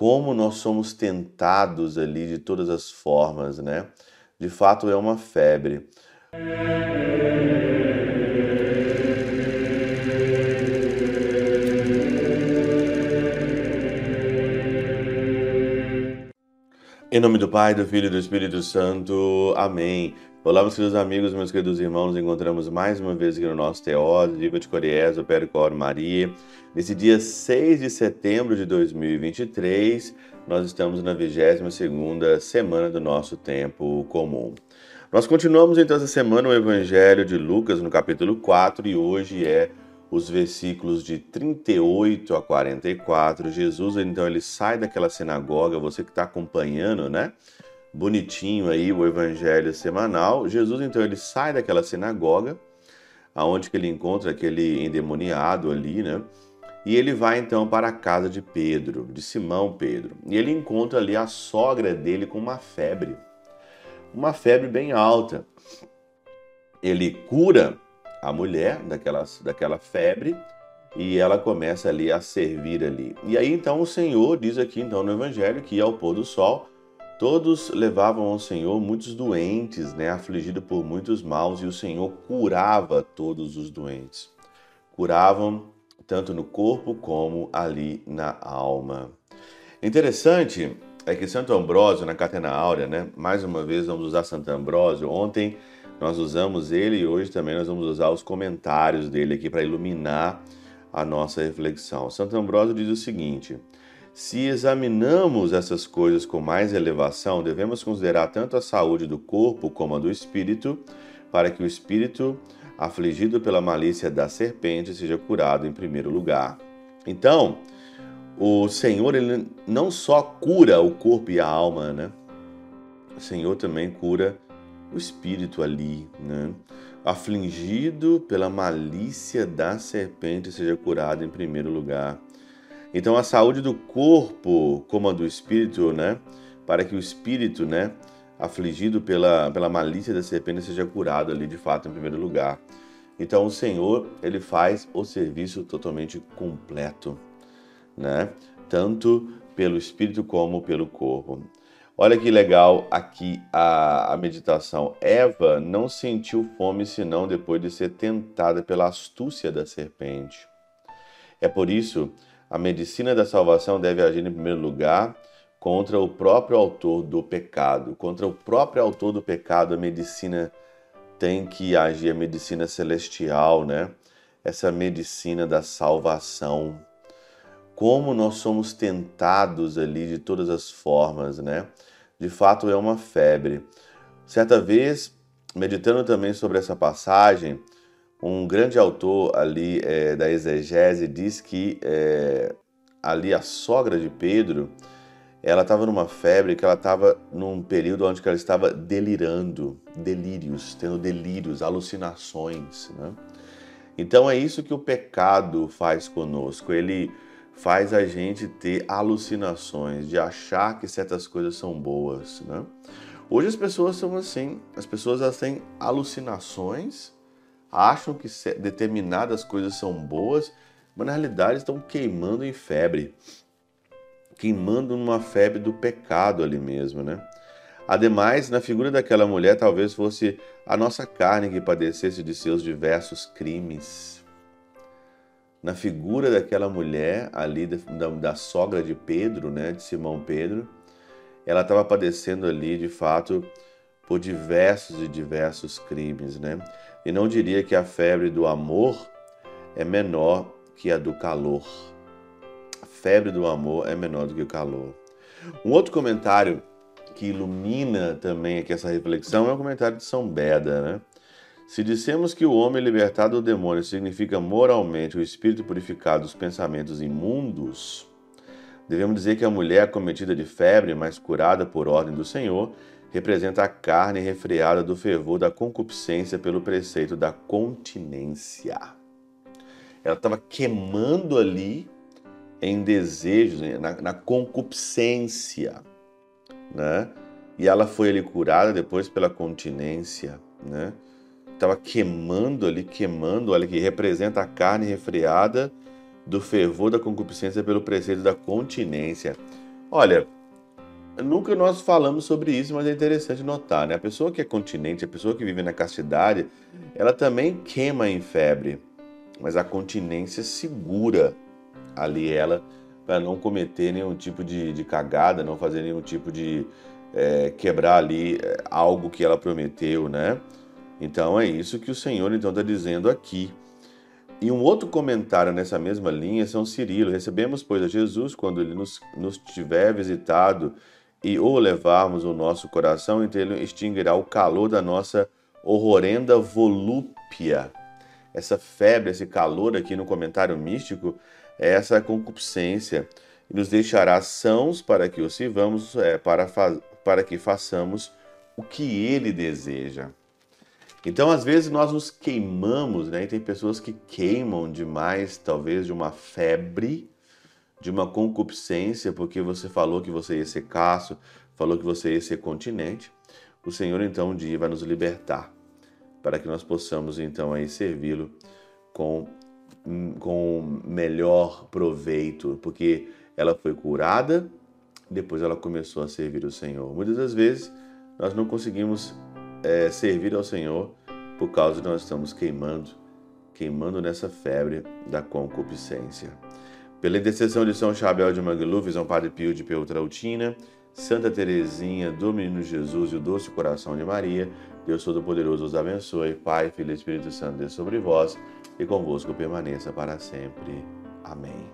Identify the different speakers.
Speaker 1: como nós somos tentados ali de todas as formas, né? De fato é uma febre. Em nome do Pai, do Filho e do Espírito Santo. Amém. Olá, meus queridos amigos, meus queridos irmãos. Nos encontramos mais uma vez aqui no nosso Teóse, Viva de Coriés, o Percor Maria. Nesse dia 6 de setembro de 2023, nós estamos na 22ª semana do nosso tempo comum. Nós continuamos então essa semana o Evangelho de Lucas no capítulo 4 e hoje é os versículos de 38 a 44. Jesus, então, ele sai daquela sinagoga, você que está acompanhando, né? Bonitinho aí o evangelho semanal. Jesus, então, ele sai daquela sinagoga, aonde que ele encontra aquele endemoniado ali, né? E ele vai então para a casa de Pedro, de Simão Pedro. E ele encontra ali a sogra dele com uma febre. Uma febre bem alta. Ele cura a mulher daquela, daquela febre e ela começa ali a servir ali. E aí então o Senhor diz aqui então no evangelho que ao pôr do sol todos levavam ao Senhor muitos doentes, né, afligidos por muitos maus, e o Senhor curava todos os doentes. Curavam tanto no corpo como ali na alma. Interessante é que Santo Ambrósio na Catena Áurea, né? Mais uma vez vamos usar Santo Ambrósio. Ontem nós usamos ele e hoje também nós vamos usar os comentários dele aqui para iluminar a nossa reflexão. Santo Ambrósio diz o seguinte: se examinamos essas coisas com mais elevação, devemos considerar tanto a saúde do corpo como a do espírito, para que o espírito, afligido pela malícia da serpente, seja curado em primeiro lugar. Então, o Senhor ele não só cura o corpo e a alma, né? O Senhor também cura o espírito ali, né? Afligido pela malícia da serpente, seja curado em primeiro lugar. Então, a saúde do corpo, como a do espírito, né? Para que o espírito, né? Afligido pela, pela malícia da serpente, seja curado ali de fato em primeiro lugar. Então, o Senhor, ele faz o serviço totalmente completo, né? Tanto pelo espírito como pelo corpo. Olha que legal aqui a, a, meditação. Eva não sentiu fome senão depois de ser tentada pela astúcia da serpente. É por isso a medicina da salvação deve agir em primeiro lugar contra o próprio autor do pecado. Contra o próprio autor do pecado, a medicina tem que agir, a medicina celestial, né? Essa medicina da salvação. Como nós somos tentados ali de todas as formas, né? de fato é uma febre. Certa vez, meditando também sobre essa passagem, um grande autor ali é, da exegese diz que é, ali a sogra de Pedro, ela estava numa febre, que ela estava num período onde ela estava delirando, delírios, tendo delírios, alucinações. Né? Então é isso que o pecado faz conosco. Ele faz a gente ter alucinações, de achar que certas coisas são boas, né? Hoje as pessoas são assim, as pessoas têm alucinações, acham que determinadas coisas são boas, mas na realidade estão queimando em febre, queimando numa febre do pecado ali mesmo, né? Ademais, na figura daquela mulher, talvez fosse a nossa carne que padecesse de seus diversos crimes, na figura daquela mulher ali, da, da sogra de Pedro, né, de Simão Pedro, ela estava padecendo ali, de fato, por diversos e diversos crimes, né? E não diria que a febre do amor é menor que a do calor. A febre do amor é menor do que o calor. Um outro comentário que ilumina também aqui essa reflexão é o comentário de São Beda, né? Se dissemos que o homem libertado do demônio significa moralmente o espírito purificado dos pensamentos imundos, devemos dizer que a mulher cometida de febre, mas curada por ordem do Senhor, representa a carne refreada do fervor da concupiscência pelo preceito da continência. Ela estava queimando ali em desejos, na, na concupiscência, né? E ela foi ali curada depois pela continência, né? estava queimando ali, queimando, olha que representa a carne refriada do fervor da concupiscência pelo preceito da continência. Olha, nunca nós falamos sobre isso, mas é interessante notar, né? A pessoa que é continente, a pessoa que vive na castidade, ela também queima em febre, mas a continência segura ali ela para não cometer nenhum tipo de, de, cagada, não fazer nenhum tipo de é, quebrar ali é, algo que ela prometeu, né? Então é isso que o Senhor então está dizendo aqui. E um outro comentário nessa mesma linha São Cirilo. Recebemos, pois, a Jesus quando ele nos, nos tiver visitado e o levarmos o nosso coração, então ele extinguirá o calor da nossa horrorenda volúpia. Essa febre, esse calor aqui no comentário místico, é essa concupiscência, e nos deixará sãos para que o sirvamos, é, para, para que façamos o que ele deseja. Então, às vezes, nós nos queimamos, né? E tem pessoas que queimam demais, talvez, de uma febre, de uma concupiscência, porque você falou que você ia ser caço, falou que você ia ser continente. O Senhor, então, um dia vai nos libertar, para que nós possamos, então, aí servi-lo com, com melhor proveito, porque ela foi curada, depois ela começou a servir o Senhor. Muitas das vezes, nós não conseguimos é, servir ao Senhor por causa de nós estamos queimando, queimando nessa febre da concupiscência. Pela intercessão de São Chabel de Mangluf, São Padre Pio de Peutrautina, Santa Teresinha, do Menino Jesus e o Doce Coração de Maria, Deus Todo-Poderoso os abençoe. Pai, Filho e Espírito Santo, Deus sobre vós e convosco permaneça para sempre. Amém.